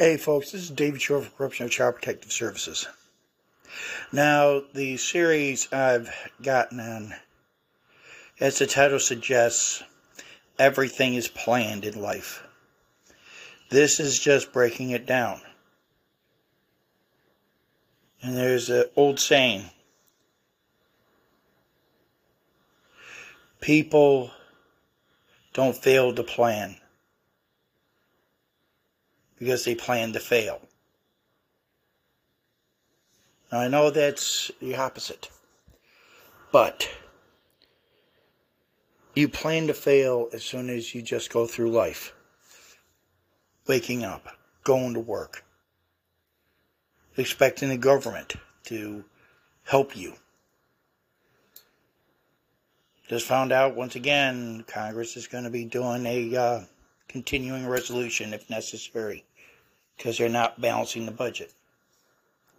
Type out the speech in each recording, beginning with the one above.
Hey folks, this is David Shore for Corruption of Child Protective Services. Now, the series I've gotten on, as the title suggests, everything is planned in life. This is just breaking it down. And there's an old saying people don't fail to plan because they plan to fail. Now, I know that's the opposite, but you plan to fail as soon as you just go through life. Waking up, going to work, expecting the government to help you. Just found out once again, Congress is going to be doing a uh, continuing resolution if necessary because they're not balancing the budget.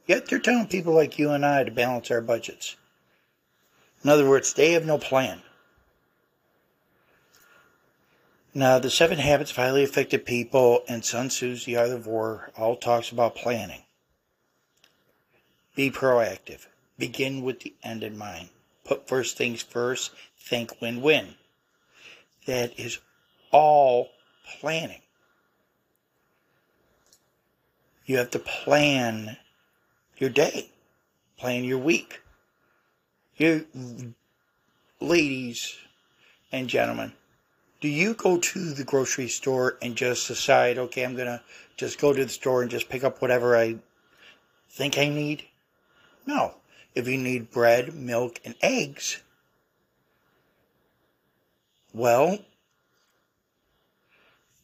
Yet they're telling people like you and I to balance our budgets. In other words, they have no plan. Now, the Seven Habits of Highly Effective People and Sun Tzu's The Art of War all talks about planning. Be proactive. Begin with the end in mind. Put first things first. Think win-win. That is all planning. You have to plan your day, plan your week. You, ladies and gentlemen, do you go to the grocery store and just decide, okay, I'm going to just go to the store and just pick up whatever I think I need? No. If you need bread, milk, and eggs, well,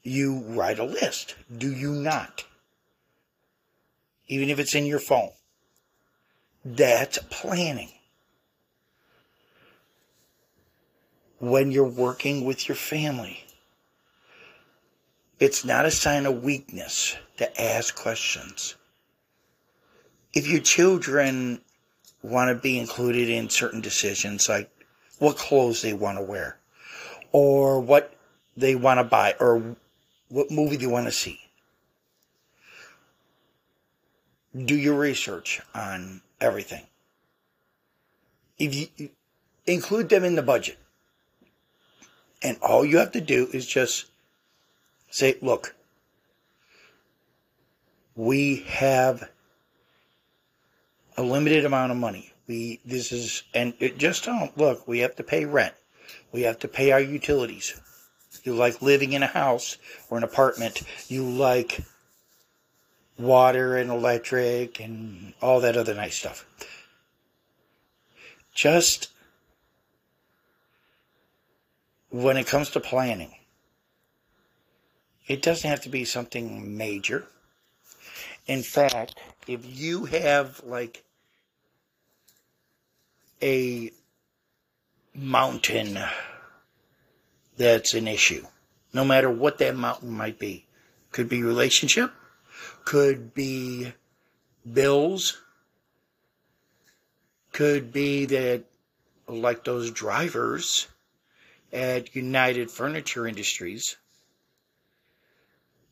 you write a list. Do you not? Even if it's in your phone. That's planning. When you're working with your family, it's not a sign of weakness to ask questions. If your children want to be included in certain decisions, like what clothes they want to wear, or what they want to buy, or what movie they want to see, do your research on everything. If you include them in the budget, and all you have to do is just say, look, we have a limited amount of money. We this is and it just don't look. We have to pay rent. We have to pay our utilities. You like living in a house or an apartment. You like water and electric and all that other nice stuff. Just when it comes to planning, it doesn't have to be something major. In fact, if you have like a mountain that's an issue, no matter what that mountain might be, could be relationship, could be bills, could be that, like those drivers at United Furniture Industries,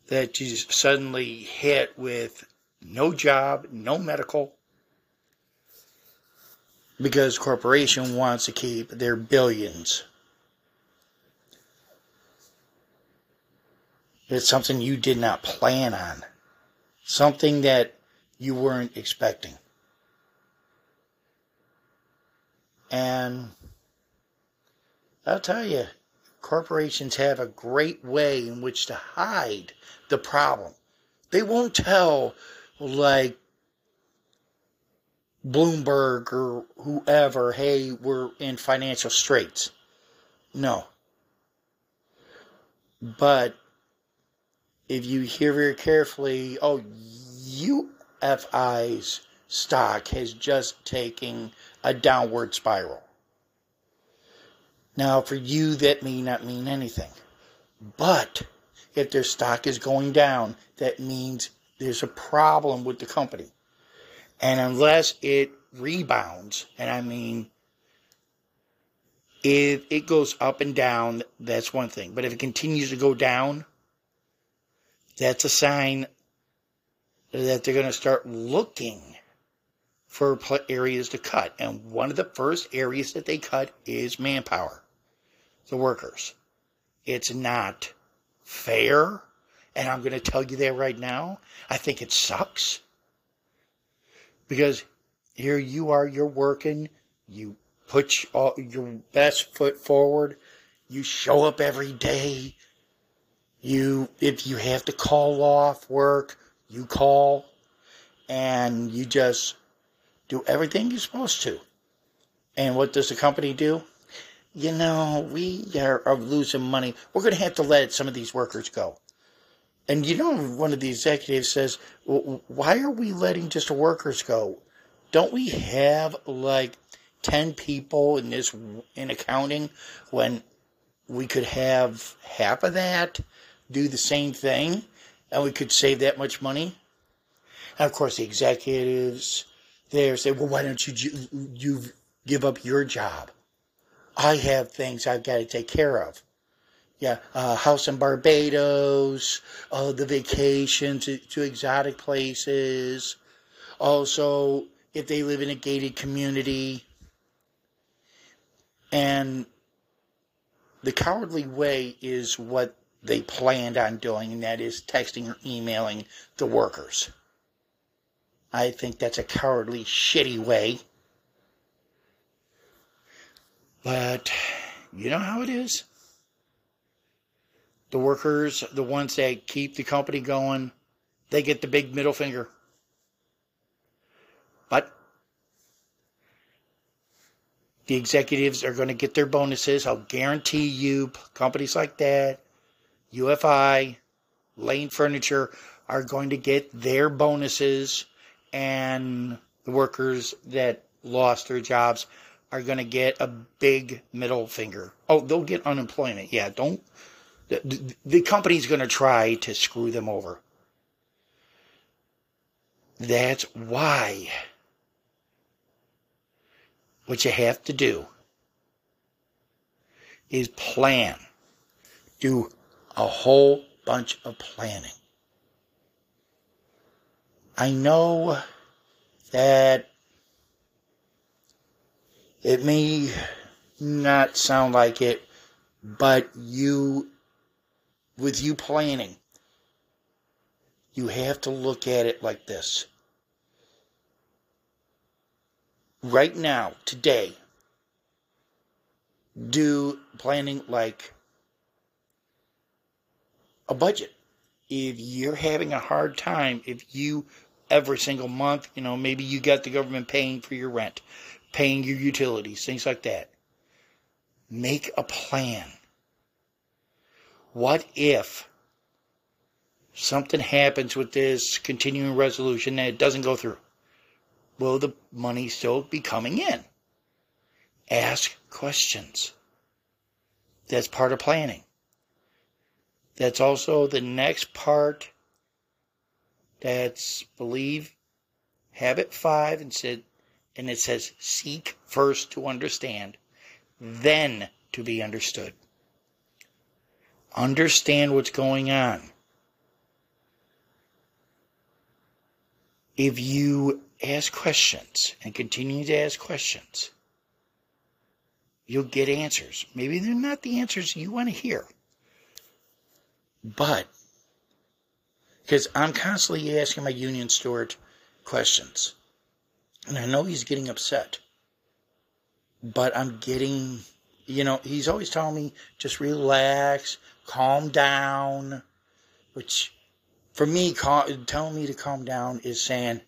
that you suddenly hit with no job, no medical, because corporation wants to keep their billions. It's something you did not plan on something that you weren't expecting. And I'll tell you, corporations have a great way in which to hide the problem. They won't tell, like, Bloomberg or whoever, hey, we're in financial straits. No. But if you hear very carefully, oh, UFI's stock has just taken a downward spiral. Now, for you, that may not mean anything. But if their stock is going down, that means there's a problem with the company. And unless it rebounds, and I mean, if it goes up and down, that's one thing. But if it continues to go down, that's a sign that they're going to start looking for areas to cut. And one of the first areas that they cut is manpower, the workers. It's not fair. And I'm going to tell you that right now. I think it sucks. Because here you are, you're working, you put your best foot forward, you show up every day. You, if you have to call off work, you call and you just do everything you're supposed to. And what does the company do? You know, we are, are losing money. We're going to have to let some of these workers go. And you know, one of the executives says, Why are we letting just workers go? Don't we have like 10 people in this in accounting when we could have half of that do the same thing and we could save that much money. And of course, the executives there say, well, why don't you, you give up your job? I have things I've got to take care of. Yeah, uh, house in Barbados, uh, the vacation to, to exotic places. Also, if they live in a gated community. And the cowardly way is what they planned on doing, and that is texting or emailing the workers. I think that's a cowardly, shitty way. But you know how it is. The workers, the ones that keep the company going, they get the big middle finger. But the executives are going to get their bonuses. I'll guarantee you, companies like that, UFI, Lane Furniture, are going to get their bonuses, and the workers that lost their jobs are going to get a big middle finger. Oh, they'll get unemployment. Yeah, don't. The, the company's going to try to screw them over. That's why what you have to do is plan. Do a whole bunch of planning. I know that it may not sound like it, but you, with you planning, you have to look at it like this right now, today, do planning like a budget. If you're having a hard time, if you every single month, you know, maybe you got the government paying for your rent, paying your utilities, things like that. Make a plan. What if something happens with this continuing resolution and it doesn't go through? will the money still be coming in? Ask questions. That's part of planning. That's also the next part. That's believe habit five and said and it says seek first to understand, then to be understood. Understand what's going on. If you ask questions and continue to ask questions, you'll get answers. Maybe they're not the answers you want to hear. But, because I'm constantly asking my union steward questions, and I know he's getting upset, but I'm getting, you know, he's always telling me just relax, calm down, which for me, telling me to calm down is saying,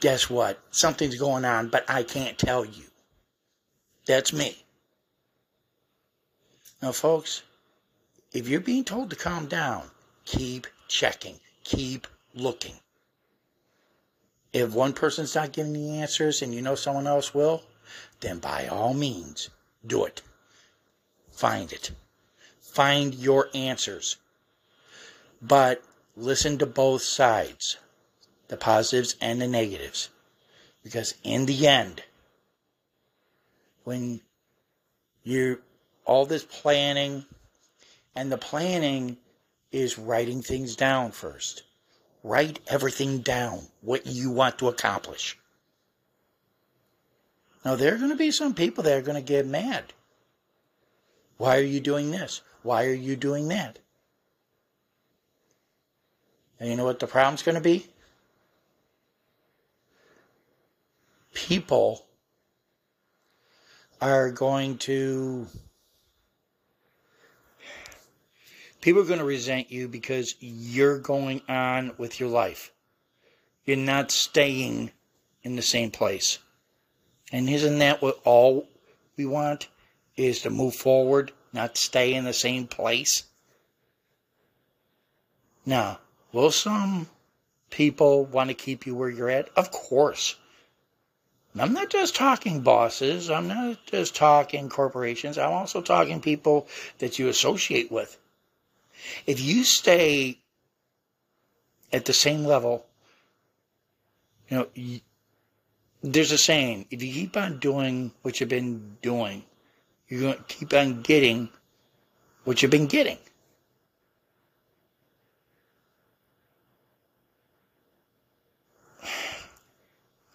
guess what? Something's going on, but I can't tell you. That's me. Now, folks, if you're being told to calm down, keep checking, keep looking. If one person's not giving the answers and you know someone else will, then by all means, do it. Find it. Find your answers. But listen to both sides the positives and the negatives. Because in the end, when you're all this planning, and the planning is writing things down first. Write everything down, what you want to accomplish. Now, there are going to be some people that are going to get mad. Why are you doing this? Why are you doing that? And you know what the problem's going to be? People are going to people are going to resent you because you're going on with your life. You're not staying in the same place. And isn't that what all we want is to move forward, not stay in the same place? Now, will some people want to keep you where you're at? Of course. I'm not just talking bosses. I'm not just talking corporations. I'm also talking people that you associate with. If you stay at the same level, you know, you, there's a saying if you keep on doing what you've been doing, you're going to keep on getting what you've been getting.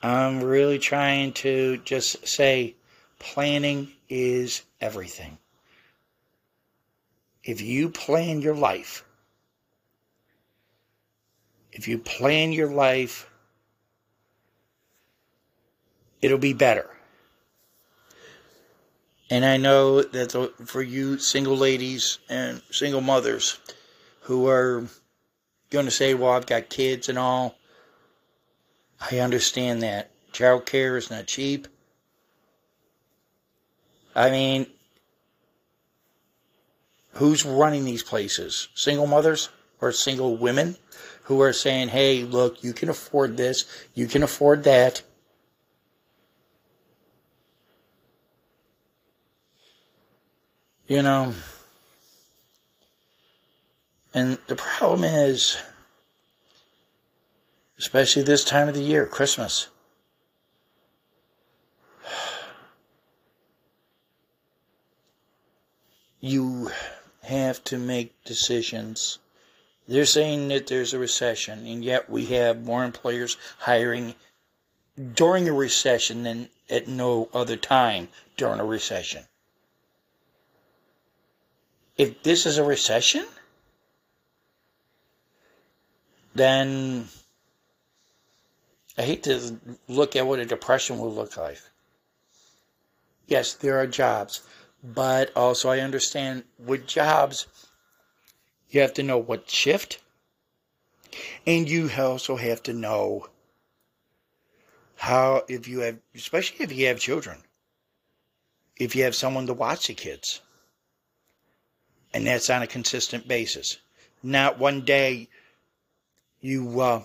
I'm really trying to just say planning is everything. If you plan your life, if you plan your life, it'll be better. And I know that for you single ladies and single mothers who are going to say, well, I've got kids and all, I understand that. Child care is not cheap. I mean, who's running these places? Single mothers or single women who are saying, hey, look, you can afford this, you can afford that. You know, and the problem is, especially this time of the year, Christmas. You have to make decisions. They're saying that there's a recession, and yet we have more employers hiring during a recession than at no other time during a recession. If this is a recession, then I hate to look at what a depression will look like. Yes, there are jobs, but also I understand with jobs, you have to know what shift, and you also have to know how, if you have, especially if you have children, if you have someone to watch the kids, and that's on a consistent basis. Not one day you uh,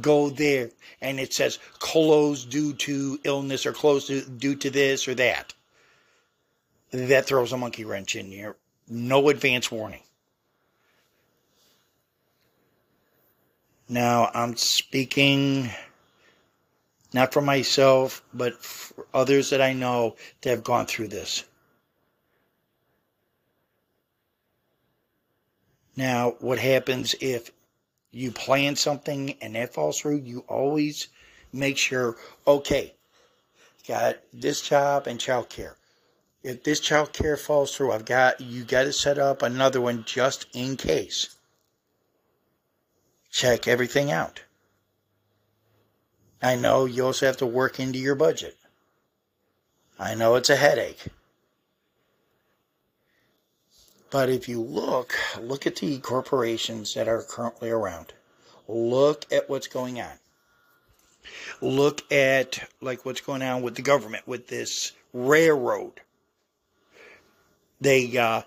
go there and it says closed due to illness or closed due to this or that. That throws a monkey wrench in here. No advance warning. Now, I'm speaking not for myself, but for others that I know that have gone through this. Now, what happens if you plan something and that falls through, you always make sure, okay, got this job and childcare. If this child care falls through, I've got you got to set up another one just in case. Check everything out. I know you also have to work into your budget. I know it's a headache. But if you look, look at the corporations that are currently around. Look at what's going on. Look at like what's going on with the government with this railroad. They uh,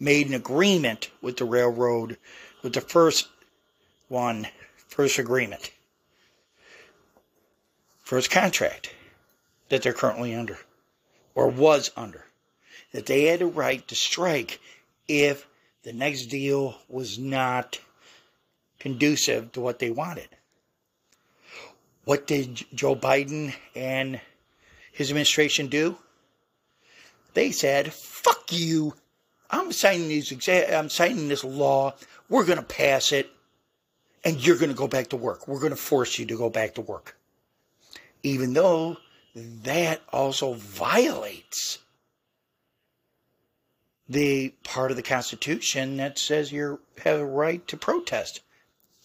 made an agreement with the railroad with the first one, first agreement, first contract that they're currently under or was under that they had a right to strike if the next deal was not conducive to what they wanted. What did Joe Biden and his administration do? They said, "Fuck you! I'm signing these. Exa- I'm signing this law. We're going to pass it, and you're going to go back to work. We're going to force you to go back to work. Even though that also violates the part of the Constitution that says you have a right to protest.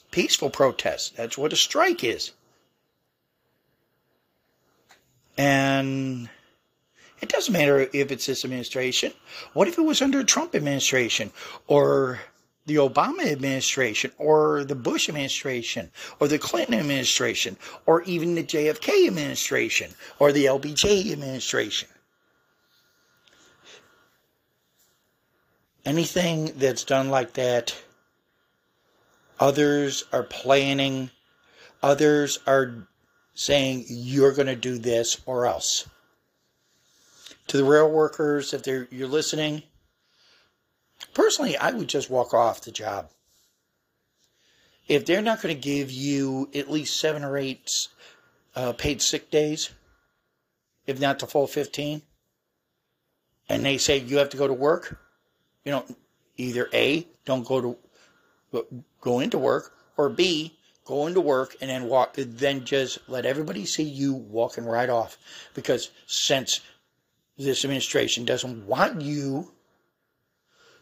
Peaceful protest. That's what a strike is. And it doesn't matter if it's this administration. What if it was under a Trump administration or the Obama administration or the Bush administration or the Clinton administration or even the JFK administration or the LBJ administration? anything that's done like that, others are planning, others are saying you're going to do this or else. To the rail workers, if they're you're listening, personally, I would just walk off the job. If they're not going to give you at least seven or eight uh, paid sick days, if not the full 15, and they say you have to go to work, you know, either A, don't go to go into work, or B, go into work and then walk then just let everybody see you walking right off. Because since this administration doesn't want you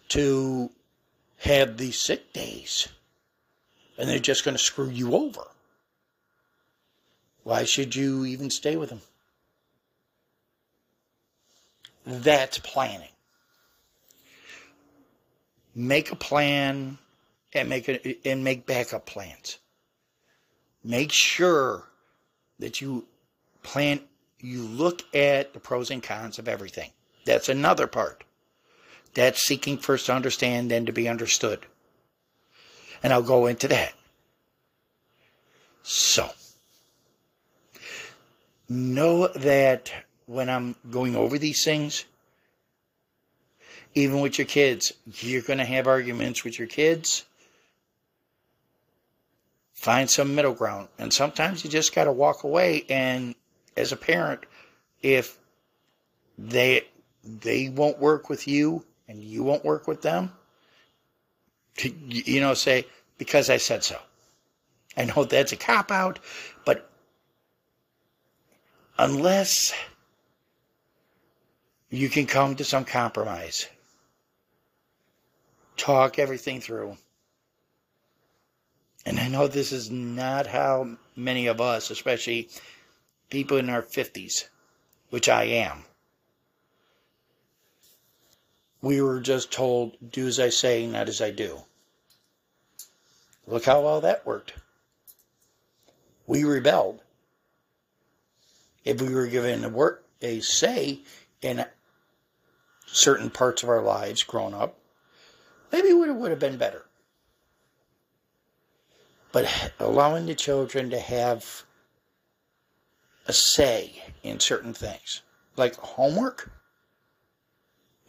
to have these sick days and they're just going to screw you over. Why should you even stay with them? That's planning make a plan and make a, and make backup plans. Make sure that you plan you look at the pros and cons of everything. That's another part. That's seeking first to understand, then to be understood. And I'll go into that. So, know that when I'm going over these things, even with your kids. You're going to have arguments with your kids. Find some middle ground. And sometimes you just got to walk away. And as a parent, if they they won't work with you and you won't work with them, you know, say, because I said so. I know that's a cop out, but unless you can come to some compromise talk everything through. And I know this is not how many of us, especially people in our 50s, which I am, we were just told, do as I say, not as I do. Look how well that worked. We rebelled. If we were given a, work, a say in certain parts of our lives growing up, Maybe it would have been better. But allowing the children to have a say in certain things, like homework.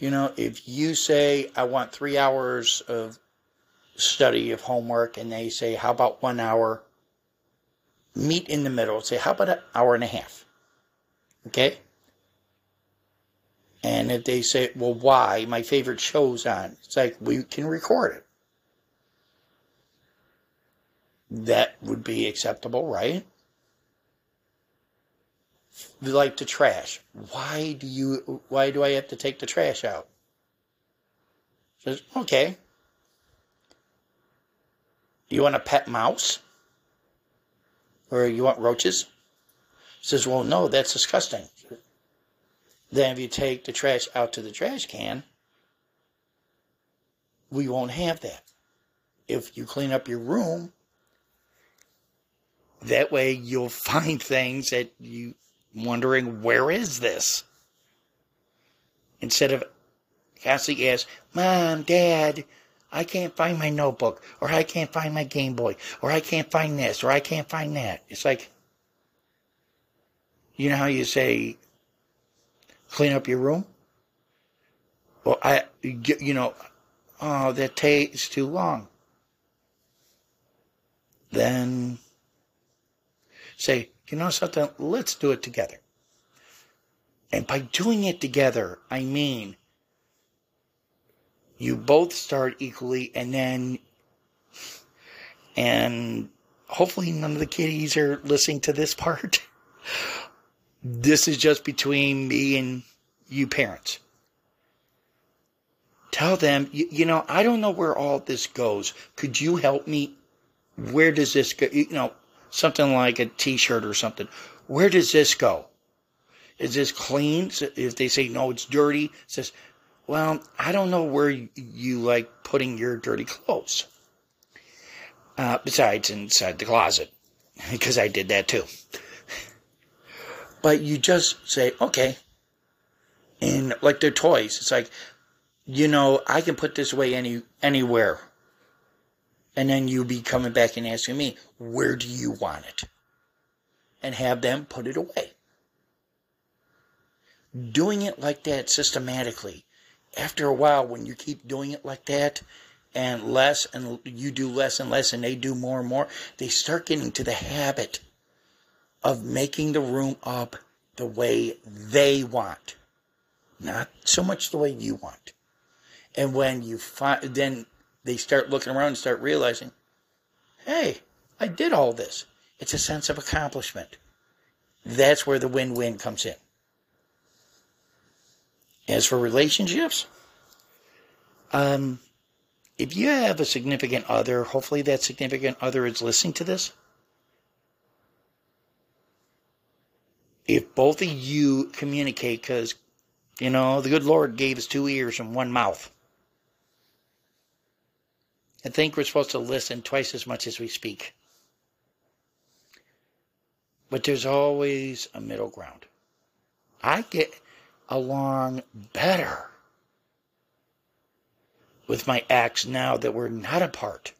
You know, if you say, I want three hours of study of homework, and they say, How about one hour? Meet in the middle. Say, How about an hour and a half? Okay? And if they say, well, why? My favorite show's on. It's like, we can record it. That would be acceptable, right? Like to trash. Why do you, why do I have to take the trash out? She Says, okay. Do you want a pet mouse? Or you want roaches? She Says, well, no, that's disgusting. Then if you take the trash out to the trash can, we won't have that. If you clean up your room, that way you'll find things that you wondering where is this? Instead of constantly ask, Mom, Dad, I can't find my notebook, or I can't find my Game Boy, or I can't find this, or I can't find that. It's like, you know how you say, clean up your room? Well, I, you know, oh, that takes too long. Then say, you know something, let's do it together. And by doing it together, I mean you both start equally and then and hopefully none of the kiddies are listening to this part. This is just between me and you parents. Tell them, you, you know, I don't know where all this goes. Could you help me? Where does this go? You know, something like a t-shirt or something. Where does this go? Is this clean? If they say no, it's dirty, it says, well, I don't know where you like putting your dirty clothes. Uh, besides inside the closet, because I did that too. But you just say, okay. And like their toys, it's like, you know, I can put this away any anywhere. And then you be coming back and asking me, where do you want it? And have them put it away. Doing it like that systematically. After a while, when you keep doing it like that, and less, and you do less and less, and they do more and more, they start getting to the habit of making the room up the way they want, not so much the way you want. And when you find, then they start looking around and start realizing, hey, I did all this. It's a sense of accomplishment. That's where the win win comes in. As for relationships, um, if you have a significant other, hopefully that significant other is listening to this. if both of you communicate, because, you know, the good Lord gave us two ears and one mouth. I think we're supposed to listen twice as much as we speak. But there's always a middle ground. I get along better with my ex now that we're not apart.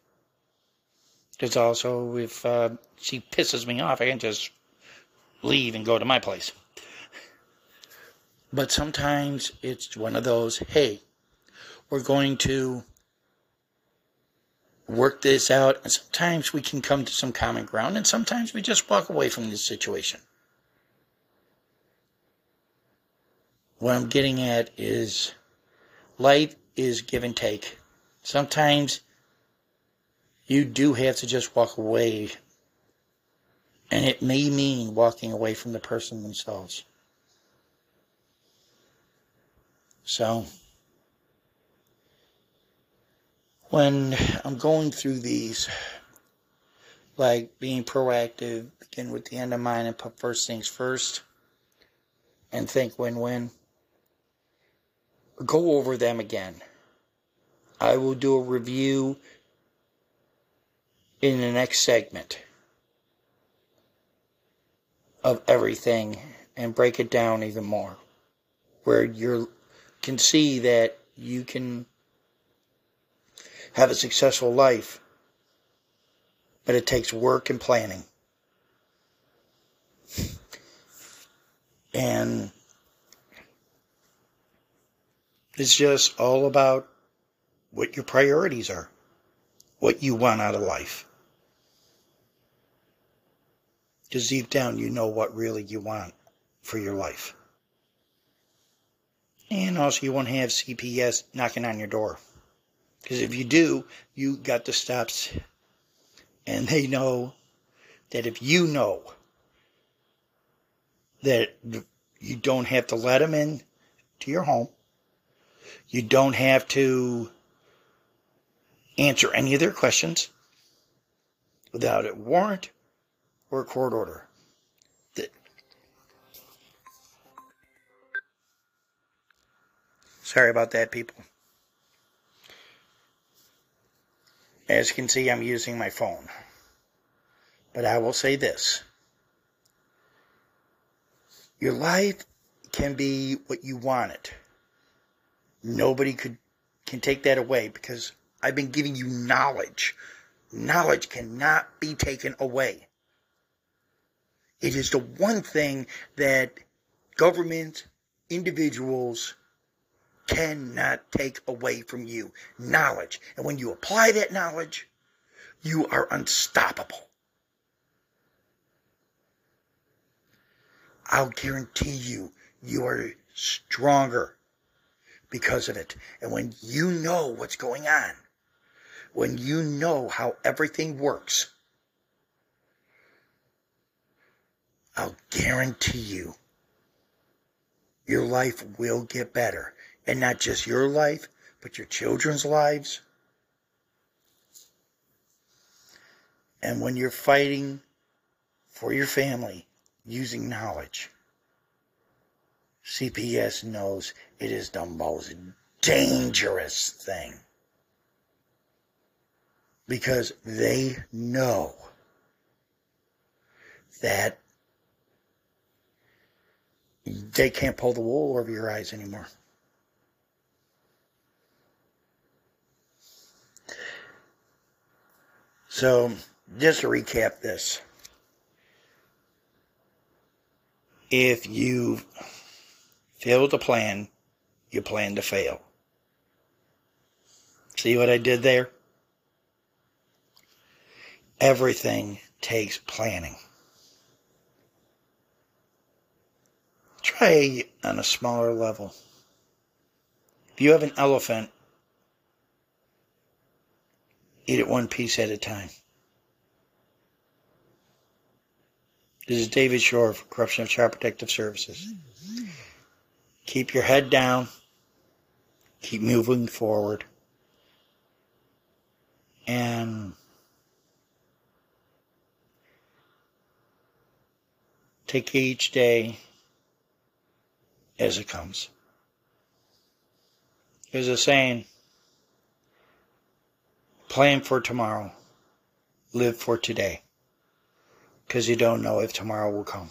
There's also, if uh, she pisses me off, I can just leave and go to my place. But sometimes it's one of those, hey, we're going to work this out. And sometimes we can come to some common ground, and sometimes we just walk away from this situation. What I'm getting at is life is give and take. Sometimes you do have to just walk away and it may mean walking away from the person themselves. So, when I'm going through these, like being proactive, begin with the end in mind and put first things first, and think win win, go over them again. I will do a review in the next segment of everything and break it down even more where you can see that you can have a successful life but it takes work and planning and it's just all about what your priorities are what you want out of life because deep down you know what really you want for your life. And also, you won't have CPS knocking on your door. Because if you do, you got the steps. And they know that if you know that you don't have to let them in to your home, you don't have to answer any of their questions without a warrant or a court order. Sorry about that, people. As you can see, I'm using my phone. But I will say this your life can be what you want it. Nobody could can take that away because I've been giving you knowledge. Knowledge cannot be taken away. It is the one thing that government, individuals cannot take away from you knowledge. And when you apply that knowledge, you are unstoppable. I'll guarantee you, you are stronger because of it. And when you know what's going on, when you know how everything works, I'll guarantee you your life will get better. And not just your life, but your children's lives. And when you're fighting for your family using knowledge, CPS knows it is the most dangerous thing. Because they know that they can't pull the wool over your eyes anymore. So, just to recap this. If you fail to plan, you plan to fail. See what I did there? Everything takes planning. Try on a smaller level. If you have an elephant, eat it one piece at a time. This is David Shore for Corruption of Child Protective Services. Keep your head down. Keep moving forward. And take each day as it comes. There's a saying plan for tomorrow, live for today, because you don't know if tomorrow will come.